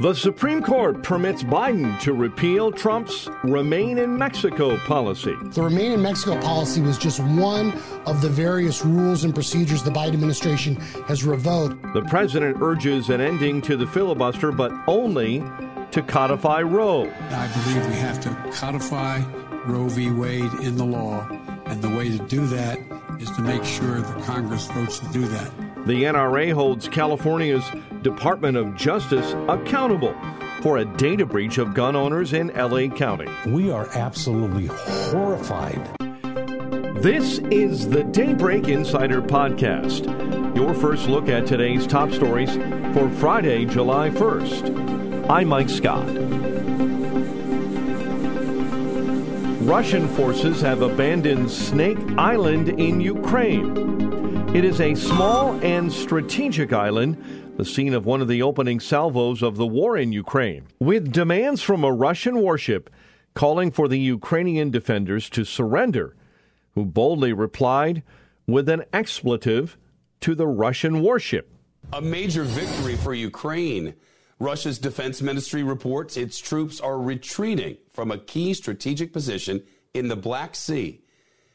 The Supreme Court permits Biden to repeal Trump's Remain in Mexico policy. The Remain in Mexico policy was just one of the various rules and procedures the Biden administration has revoked. The president urges an ending to the filibuster, but only to codify Roe. I believe we have to codify Roe v. Wade in the law, and the way to do that is to make sure the Congress votes to do that. The NRA holds California's Department of Justice accountable for a data breach of gun owners in LA County. We are absolutely horrified. This is the Daybreak Insider Podcast, your first look at today's top stories for Friday, July 1st. I'm Mike Scott. Russian forces have abandoned Snake Island in Ukraine. It is a small and strategic island, the scene of one of the opening salvos of the war in Ukraine, with demands from a Russian warship calling for the Ukrainian defenders to surrender, who boldly replied with an expletive to the Russian warship. A major victory for Ukraine. Russia's defense ministry reports its troops are retreating from a key strategic position in the Black Sea.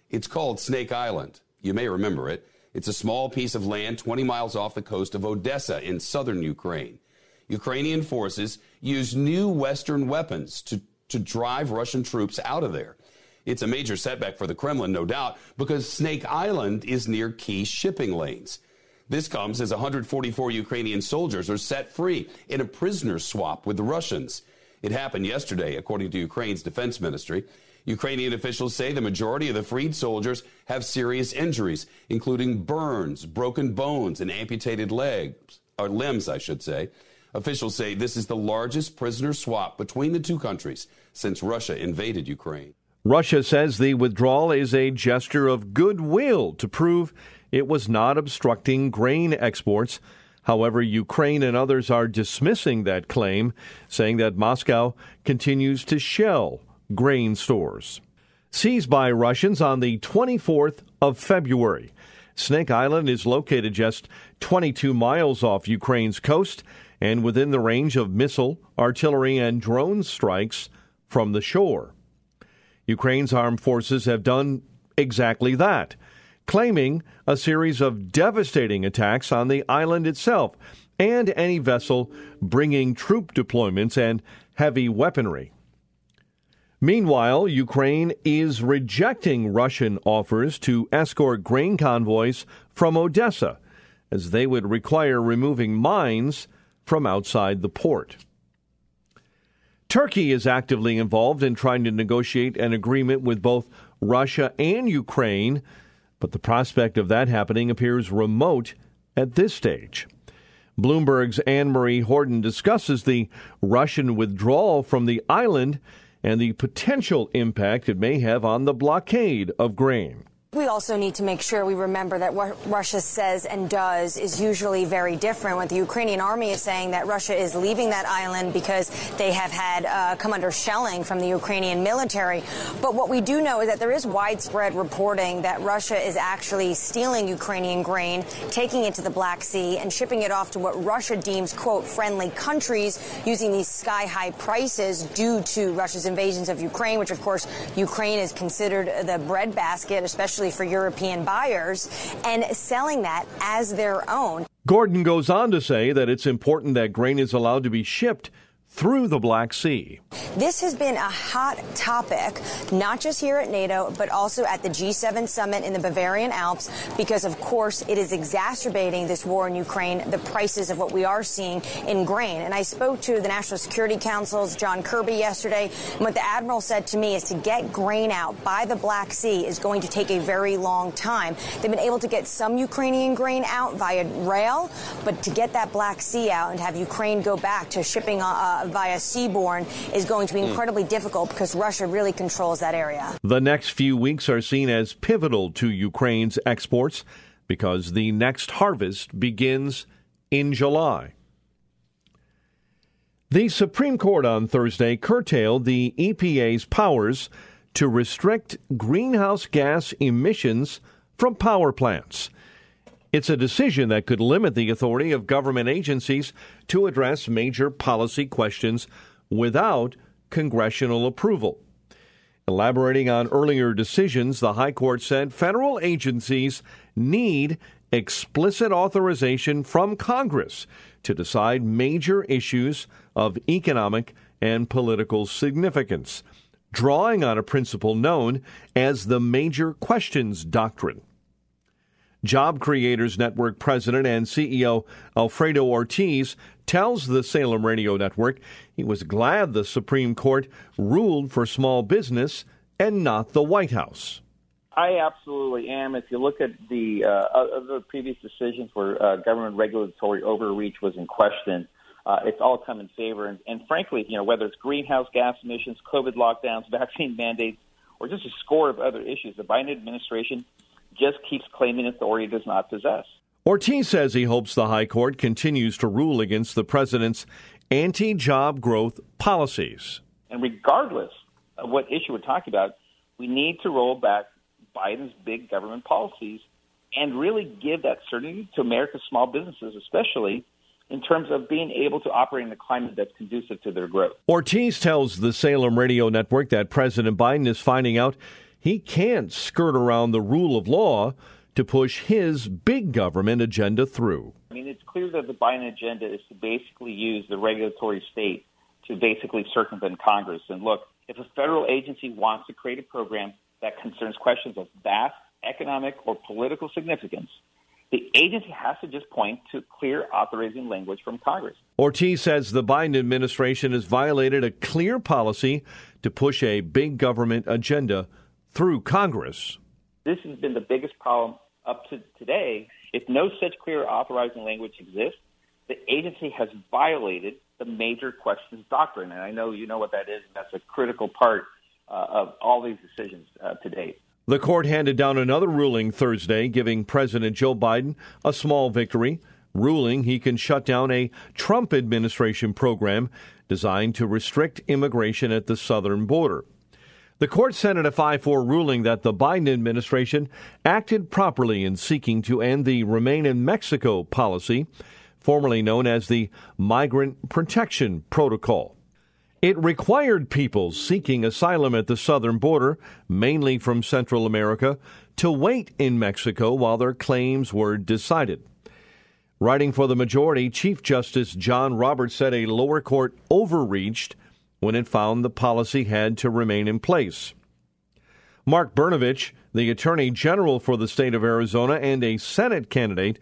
It's called Snake Island. You may remember it. It's a small piece of land 20 miles off the coast of Odessa in southern Ukraine. Ukrainian forces use new Western weapons to, to drive Russian troops out of there. It's a major setback for the Kremlin, no doubt, because Snake Island is near key shipping lanes. This comes as 144 Ukrainian soldiers are set free in a prisoner swap with the Russians. It happened yesterday, according to Ukraine's defense ministry. Ukrainian officials say the majority of the freed soldiers have serious injuries, including burns, broken bones, and amputated legs, or limbs, I should say. Officials say this is the largest prisoner swap between the two countries since Russia invaded Ukraine. Russia says the withdrawal is a gesture of goodwill to prove it was not obstructing grain exports. However, Ukraine and others are dismissing that claim, saying that Moscow continues to shell grain stores. Seized by Russians on the 24th of February. Snake Island is located just 22 miles off Ukraine's coast and within the range of missile, artillery, and drone strikes from the shore. Ukraine's armed forces have done exactly that, claiming a series of devastating attacks on the island itself and any vessel bringing troop deployments and heavy weaponry. Meanwhile, Ukraine is rejecting Russian offers to escort grain convoys from Odessa, as they would require removing mines from outside the port. Turkey is actively involved in trying to negotiate an agreement with both Russia and Ukraine, but the prospect of that happening appears remote at this stage. Bloomberg's Anne Marie Hordern discusses the Russian withdrawal from the island and the potential impact it may have on the blockade of grain. We also need to make sure we remember that what Russia says and does is usually very different. What the Ukrainian army is saying that Russia is leaving that island because they have had uh, come under shelling from the Ukrainian military. But what we do know is that there is widespread reporting that Russia is actually stealing Ukrainian grain, taking it to the Black Sea, and shipping it off to what Russia deems, quote, friendly countries using these sky high prices due to Russia's invasions of Ukraine, which, of course, Ukraine is considered the breadbasket, especially especially for European buyers, and selling that as their own. Gordon goes on to say that it's important that grain is allowed to be shipped through the Black Sea. This has been a hot topic, not just here at NATO, but also at the G7 summit in the Bavarian Alps, because of course it is exacerbating this war in Ukraine, the prices of what we are seeing in grain. And I spoke to the National Security Council's John Kirby yesterday, and what the Admiral said to me is to get grain out by the Black Sea is going to take a very long time. They've been able to get some Ukrainian grain out via rail, but to get that Black Sea out and have Ukraine go back to shipping uh, via seaborne is going to be hmm. incredibly difficult because Russia really controls that area. The next few weeks are seen as pivotal to Ukraine's exports because the next harvest begins in July. The Supreme Court on Thursday curtailed the EPA's powers to restrict greenhouse gas emissions from power plants. It's a decision that could limit the authority of government agencies to address major policy questions without congressional approval. Elaborating on earlier decisions, the High Court said federal agencies need explicit authorization from Congress to decide major issues of economic and political significance, drawing on a principle known as the Major Questions Doctrine. Job Creators Network president and CEO Alfredo Ortiz tells the Salem Radio Network he was glad the Supreme Court ruled for small business and not the White House. I absolutely am. If you look at the uh, other previous decisions where uh, government regulatory overreach was in question, uh, it's all come in favor. And, and frankly, you know, whether it's greenhouse gas emissions, COVID lockdowns, vaccine mandates, or just a score of other issues, the Biden administration just keeps claiming authority it does not possess. Ortiz says he hopes the High Court continues to rule against the president's anti job growth policies. And regardless of what issue we're talking about, we need to roll back Biden's big government policies and really give that certainty to America's small businesses, especially in terms of being able to operate in a climate that's conducive to their growth. Ortiz tells the Salem Radio Network that President Biden is finding out he can't skirt around the rule of law to push his big government agenda through. I mean, it's clear that the Biden agenda is to basically use the regulatory state to basically circumvent Congress. And look, if a federal agency wants to create a program that concerns questions of vast economic or political significance, the agency has to just point to clear authorizing language from Congress. Ortiz says the Biden administration has violated a clear policy to push a big government agenda through Congress. This has been the biggest problem up to today. If no such clear authorizing language exists, the agency has violated the major questions doctrine. And I know you know what that is, and that's a critical part uh, of all these decisions uh, to date. The court handed down another ruling Thursday, giving President Joe Biden a small victory, ruling he can shut down a Trump administration program designed to restrict immigration at the southern border. The court said in a 5 4 ruling that the Biden administration acted properly in seeking to end the Remain in Mexico policy, formerly known as the Migrant Protection Protocol. It required people seeking asylum at the southern border, mainly from Central America, to wait in Mexico while their claims were decided. Writing for the majority, Chief Justice John Roberts said a lower court overreached when it found the policy had to remain in place. Mark Brnovich, the Attorney General for the state of Arizona and a Senate candidate,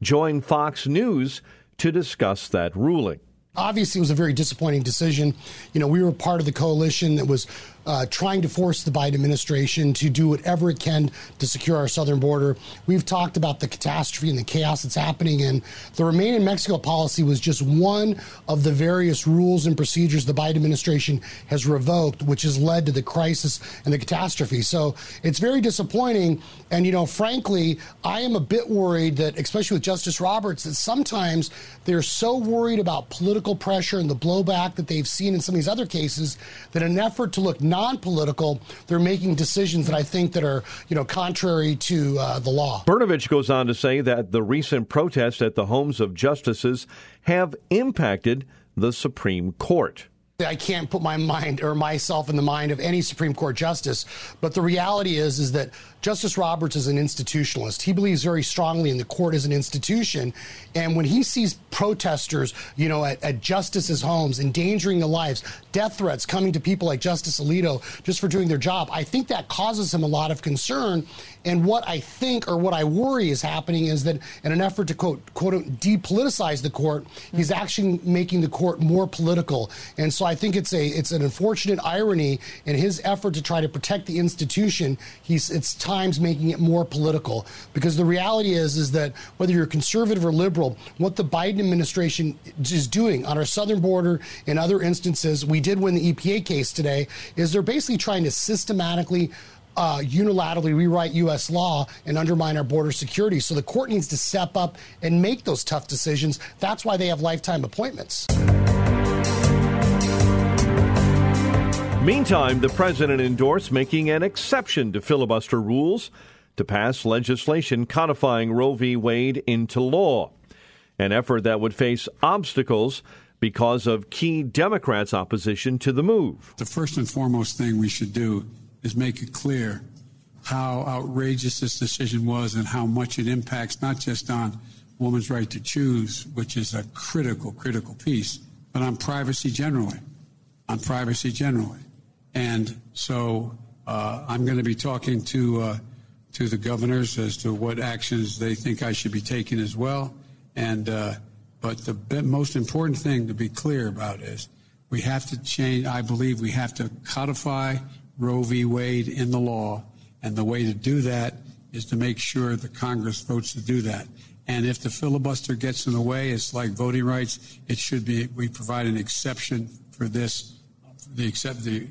joined Fox News to discuss that ruling obviously it was a very disappointing decision. You know, we were part of the coalition that was uh, trying to force the Biden administration to do whatever it can to secure our southern border. We've talked about the catastrophe and the chaos that's happening, and the Remain in Mexico policy was just one of the various rules and procedures the Biden administration has revoked, which has led to the crisis and the catastrophe. So it's very disappointing. And, you know, frankly, I am a bit worried that, especially with Justice Roberts, that sometimes they're so worried about political pressure and the blowback that they've seen in some of these other cases that an effort to look non-political, they're making decisions that I think that are, you know, contrary to uh, the law. Brnovich goes on to say that the recent protests at the homes of justices have impacted the Supreme Court. I can't put my mind or myself in the mind of any Supreme Court justice, but the reality is is that Justice Roberts is an institutionalist. He believes very strongly in the court as an institution. And when he sees protesters, you know, at, at justices' homes, endangering the lives, death threats coming to people like Justice Alito just for doing their job, I think that causes him a lot of concern. And what I think or what I worry is happening is that in an effort to quote, quote, depoliticize the court, he's actually making the court more political. And so I think it's a it's an unfortunate irony in his effort to try to protect the institution. He's it's times making it more political because the reality is is that whether you're conservative or liberal, what the Biden administration is doing on our southern border and other instances, we did win the EPA case today, is they're basically trying to systematically uh, unilaterally rewrite U.S. law and undermine our border security. So the court needs to step up and make those tough decisions. That's why they have lifetime appointments. Meantime, the president endorsed making an exception to filibuster rules to pass legislation codifying Roe v. Wade into law, an effort that would face obstacles because of key Democrats' opposition to the move. The first and foremost thing we should do is make it clear how outrageous this decision was and how much it impacts not just on woman's right to choose, which is a critical, critical piece, but on privacy generally. On privacy generally. And so uh, I'm going to be talking to uh, to the governors as to what actions they think I should be taking as well. And uh, but the most important thing to be clear about is we have to change. I believe we have to codify Roe v. Wade in the law, and the way to do that is to make sure the Congress votes to do that. And if the filibuster gets in the way, it's like voting rights. It should be we provide an exception for this. The accept the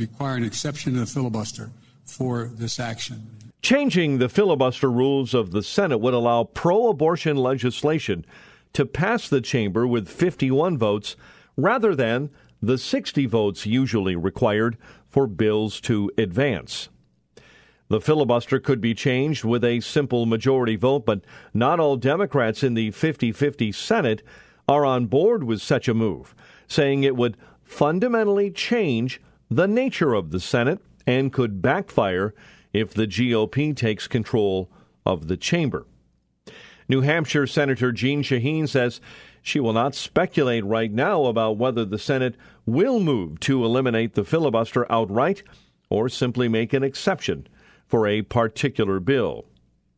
require an exception to the filibuster for this action. Changing the filibuster rules of the Senate would allow pro abortion legislation to pass the chamber with 51 votes rather than the 60 votes usually required for bills to advance. The filibuster could be changed with a simple majority vote, but not all Democrats in the 50 50 Senate are on board with such a move, saying it would fundamentally change the nature of the Senate and could backfire if the GOP takes control of the chamber. New Hampshire Senator Jeanne Shaheen says she will not speculate right now about whether the Senate will move to eliminate the filibuster outright or simply make an exception for a particular bill.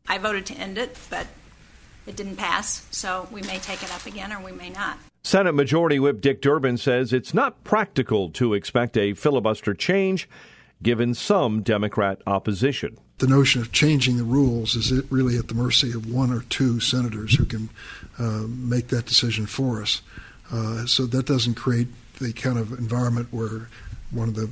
I voted to end it, but it didn't pass, so we may take it up again or we may not. Senate Majority Whip Dick Durbin says it's not practical to expect a filibuster change given some Democrat opposition. The notion of changing the rules is it really at the mercy of one or two senators who can uh, make that decision for us. Uh, so that doesn't create the kind of environment where one of the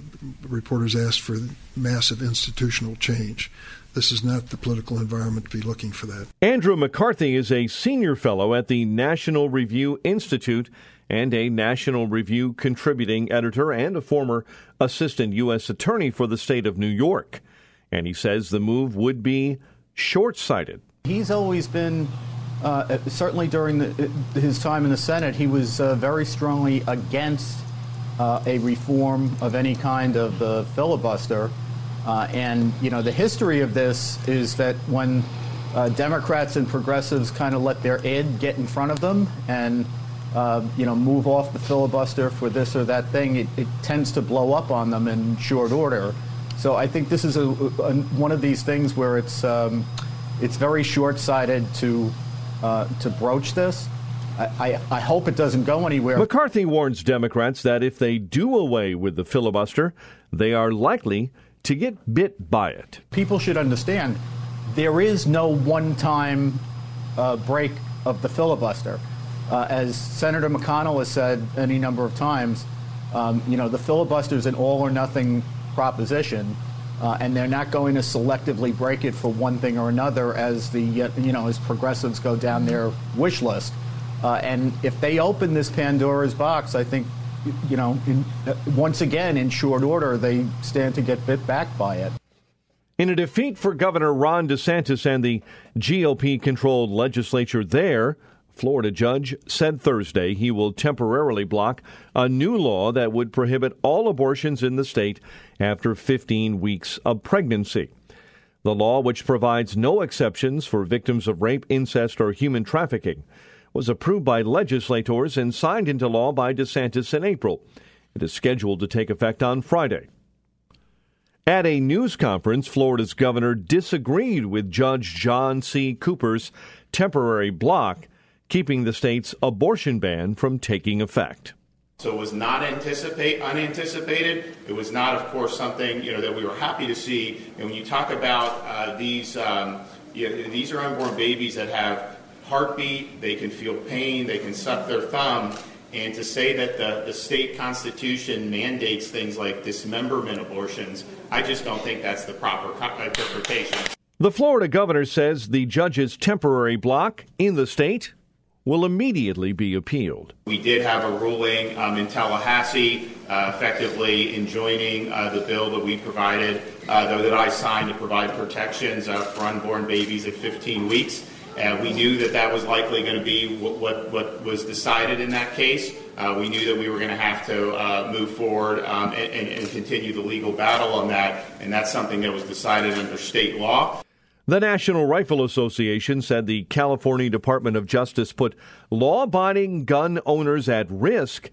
reporters asked for massive institutional change. This is not the political environment to be looking for that. Andrew McCarthy is a senior fellow at the National Review Institute and a National Review contributing editor and a former assistant U.S. attorney for the state of New York. And he says the move would be short sighted. He's always been, uh, certainly during the, his time in the Senate, he was uh, very strongly against uh, a reform of any kind of the filibuster. Uh, and, you know, the history of this is that when uh, Democrats and progressives kind of let their id get in front of them and, uh, you know, move off the filibuster for this or that thing, it, it, tends to blow up on them in short order. So I think this is a, a one of these things where it's, um, it's very short-sighted to, uh, to broach this. I, I, hope it doesn't go anywhere. McCarthy warns Democrats that if they do away with the filibuster, they are likely to get bit by it. People should understand there is no one time uh, break of the filibuster. Uh, as Senator McConnell has said any number of times, um, you know, the filibuster is an all or nothing proposition. Uh, and they're not going to selectively break it for one thing or another as the you know as progressives go down their wish list. Uh, and if they open this Pandora's box, I think you know, in, uh, once again, in short order, they stand to get bit back by it. In a defeat for Governor Ron DeSantis and the GOP controlled legislature there, Florida judge said Thursday he will temporarily block a new law that would prohibit all abortions in the state after 15 weeks of pregnancy. The law, which provides no exceptions for victims of rape, incest, or human trafficking, was approved by legislators and signed into law by DeSantis in April. It is scheduled to take effect on Friday. At a news conference, Florida's governor disagreed with Judge John C. Cooper's temporary block, keeping the state's abortion ban from taking effect. So it was not anticipate unanticipated. It was not, of course, something you know that we were happy to see. And when you talk about uh, these, um, you know, these are unborn babies that have heartbeat, they can feel pain, they can suck their thumb. And to say that the, the state constitution mandates things like dismemberment abortions, I just don't think that's the proper interpretation. The Florida governor says the judge's temporary block in the state will immediately be appealed. We did have a ruling um, in Tallahassee, uh, effectively enjoining uh, the bill that we provided, uh, that I signed to provide protections uh, for unborn babies at 15 weeks. And we knew that that was likely going to be what, what, what was decided in that case. Uh, we knew that we were going to have to uh, move forward um, and, and, and continue the legal battle on that, and that's something that was decided under state law. The National Rifle Association said the California Department of Justice put law abiding gun owners at risk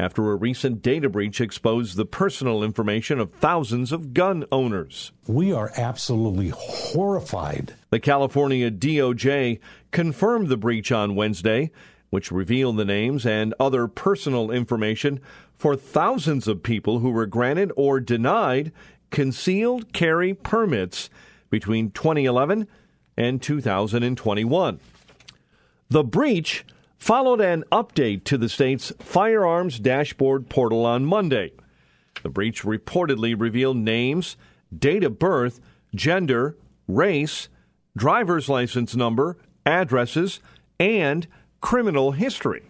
after a recent data breach exposed the personal information of thousands of gun owners. We are absolutely horrified. The California DOJ confirmed the breach on Wednesday, which revealed the names and other personal information for thousands of people who were granted or denied concealed carry permits between 2011 and 2021. The breach followed an update to the state's firearms dashboard portal on Monday. The breach reportedly revealed names, date of birth, gender, race, driver's license number, addresses, and criminal history.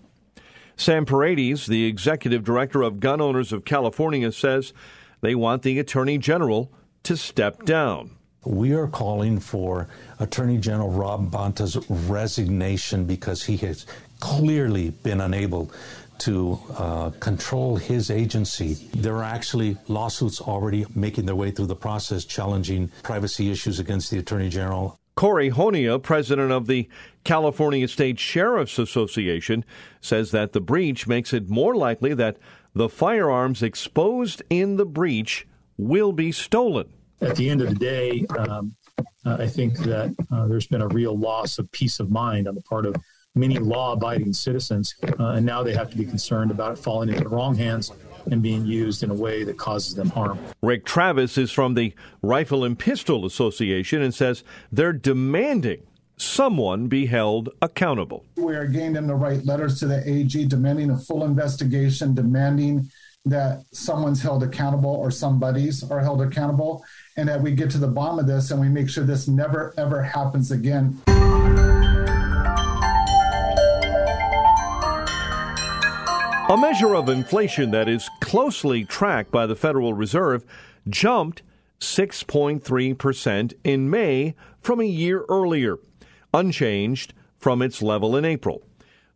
Sam Paredes, the executive director of Gun Owners of California, says they want the attorney general to step down. We are calling for Attorney General Rob Bonta's resignation because he has clearly been unable to uh, control his agency. There are actually lawsuits already making their way through the process challenging privacy issues against the Attorney General. Kory Honea, president of the California State Sheriff's Association, says that the breach makes it more likely that the firearms exposed in the breach will be stolen at the end of the day, um, uh, I think that uh, there's been a real loss of peace of mind on the part of many law abiding citizens. Uh, and now they have to be concerned about it falling into the wrong hands and being used in a way that causes them harm. Rick Travis is from the Rifle and Pistol Association and says they're demanding someone be held accountable. We are getting them to write letters to the AG demanding a full investigation, demanding that someone's held accountable or somebody's are held accountable and that we get to the bottom of this and we make sure this never ever happens again. A measure of inflation that is closely tracked by the Federal Reserve jumped 6.3% in May from a year earlier, unchanged from its level in April.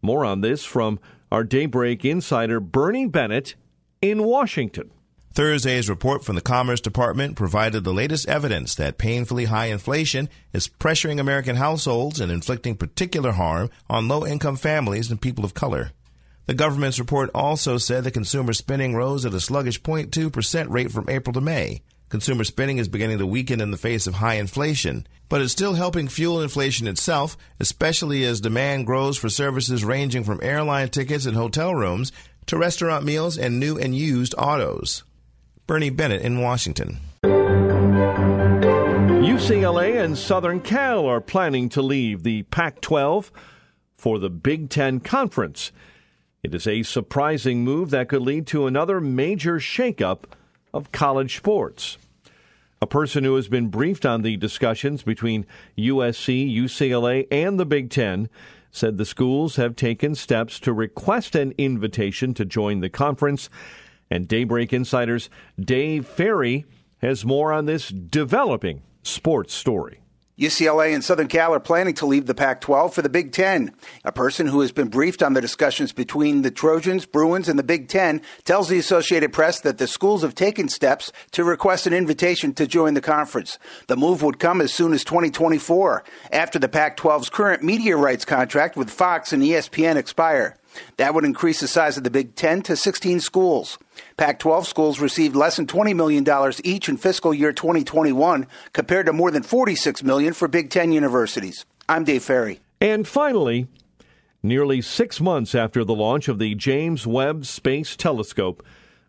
More on this from our Daybreak insider Bernie Bennett in Washington. Thursday's report from the Commerce Department provided the latest evidence that painfully high inflation is pressuring American households and inflicting particular harm on low income families and people of color. The government's report also said that consumer spending rose at a sluggish 0.2% rate from April to May. Consumer spending is beginning to weaken in the face of high inflation, but it's still helping fuel inflation itself, especially as demand grows for services ranging from airline tickets and hotel rooms to restaurant meals and new and used autos. Bernie Bennett in Washington. UCLA and Southern Cal are planning to leave the Pac 12 for the Big Ten Conference. It is a surprising move that could lead to another major shakeup of college sports. A person who has been briefed on the discussions between USC, UCLA, and the Big Ten said the schools have taken steps to request an invitation to join the conference and Daybreak Insider's Dave Ferry has more on this developing sports story. UCLA and Southern Cal are planning to leave the Pac 12 for the Big Ten. A person who has been briefed on the discussions between the Trojans, Bruins, and the Big Ten tells the Associated Press that the schools have taken steps to request an invitation to join the conference. The move would come as soon as 2024, after the Pac 12's current media rights contract with Fox and ESPN expire. That would increase the size of the Big Ten to 16 schools. Pac 12 schools received less than $20 million each in fiscal year 2021, compared to more than 46 million for Big Ten universities. I'm Dave Ferry. And finally, nearly six months after the launch of the James Webb Space Telescope,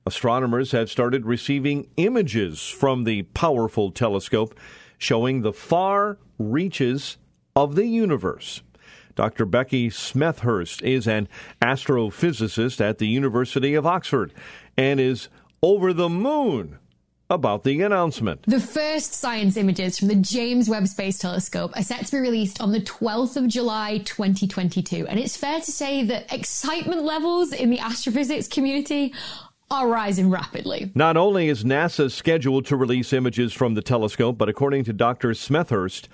astronomers have started receiving images from the powerful telescope showing the far reaches of the universe. Dr. Becky Smethurst is an astrophysicist at the University of Oxford and is over the moon about the announcement. The first science images from the James Webb Space Telescope are set to be released on the 12th of July 2022. And it's fair to say that excitement levels in the astrophysics community are rising rapidly. Not only is NASA scheduled to release images from the telescope, but according to Dr. Smethurst,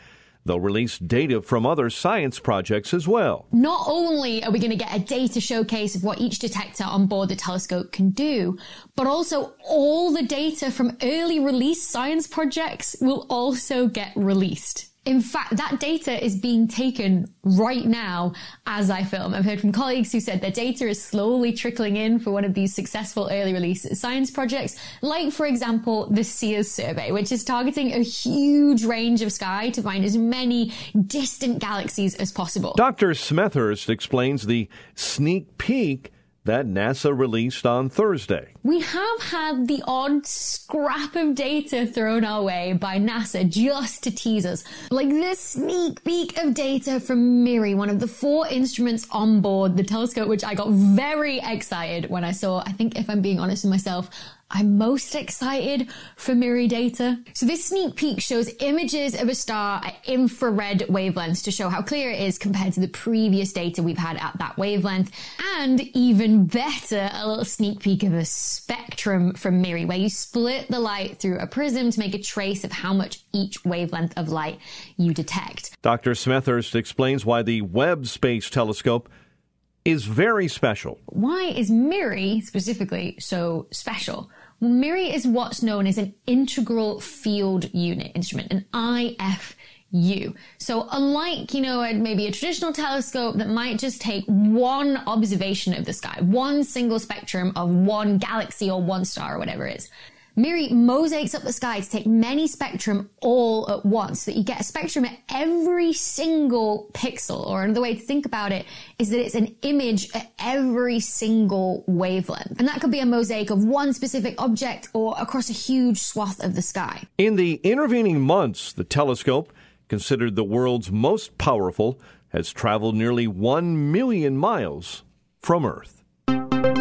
They'll release data from other science projects as well. Not only are we going to get a data showcase of what each detector on board the telescope can do, but also all the data from early release science projects will also get released. In fact, that data is being taken right now as I film. I've heard from colleagues who said their data is slowly trickling in for one of these successful early release science projects, like, for example, the CEERS survey, which is targeting a huge range of sky to find as many distant galaxies as possible. Dr. Smethurst explains the sneak peek that NASA released on Thursday. We have had the odd scrap of data thrown our way by NASA just to tease us, like this sneak peek of data from MIRI, one of the four instruments on board the telescope, which I got very excited when I saw. I think, if I'm being honest with myself, I'm most excited for MIRI data. So this sneak peek shows images of a star at infrared wavelengths to show how clear it is compared to the previous data we've had at that wavelength. And even better, a little sneak peek of a spectrum from MIRI where you split the light through a prism to make a trace of how much each wavelength of light you detect. Dr. Smethurst explains why the Webb Space Telescope is very special. Why is MIRI specifically so special? MIRI is what's known as an integral field unit instrument, an IFU. So unlike, you know, maybe a traditional telescope that might just take one observation of the sky, one single spectrum of one galaxy or one star or whatever it is, MIRI mosaics up the sky to take many spectrum all at once, so that you get a spectrum at every single pixel. Or another way to think about it is that it's an image at every single wavelength. And that could be a mosaic of one specific object or across a huge swath of the sky. In the intervening months, the telescope, considered the world's most powerful, has traveled nearly 1 million miles from Earth.